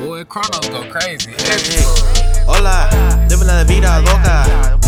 Boy, Chronos go crazy. Hola, living la vida loca.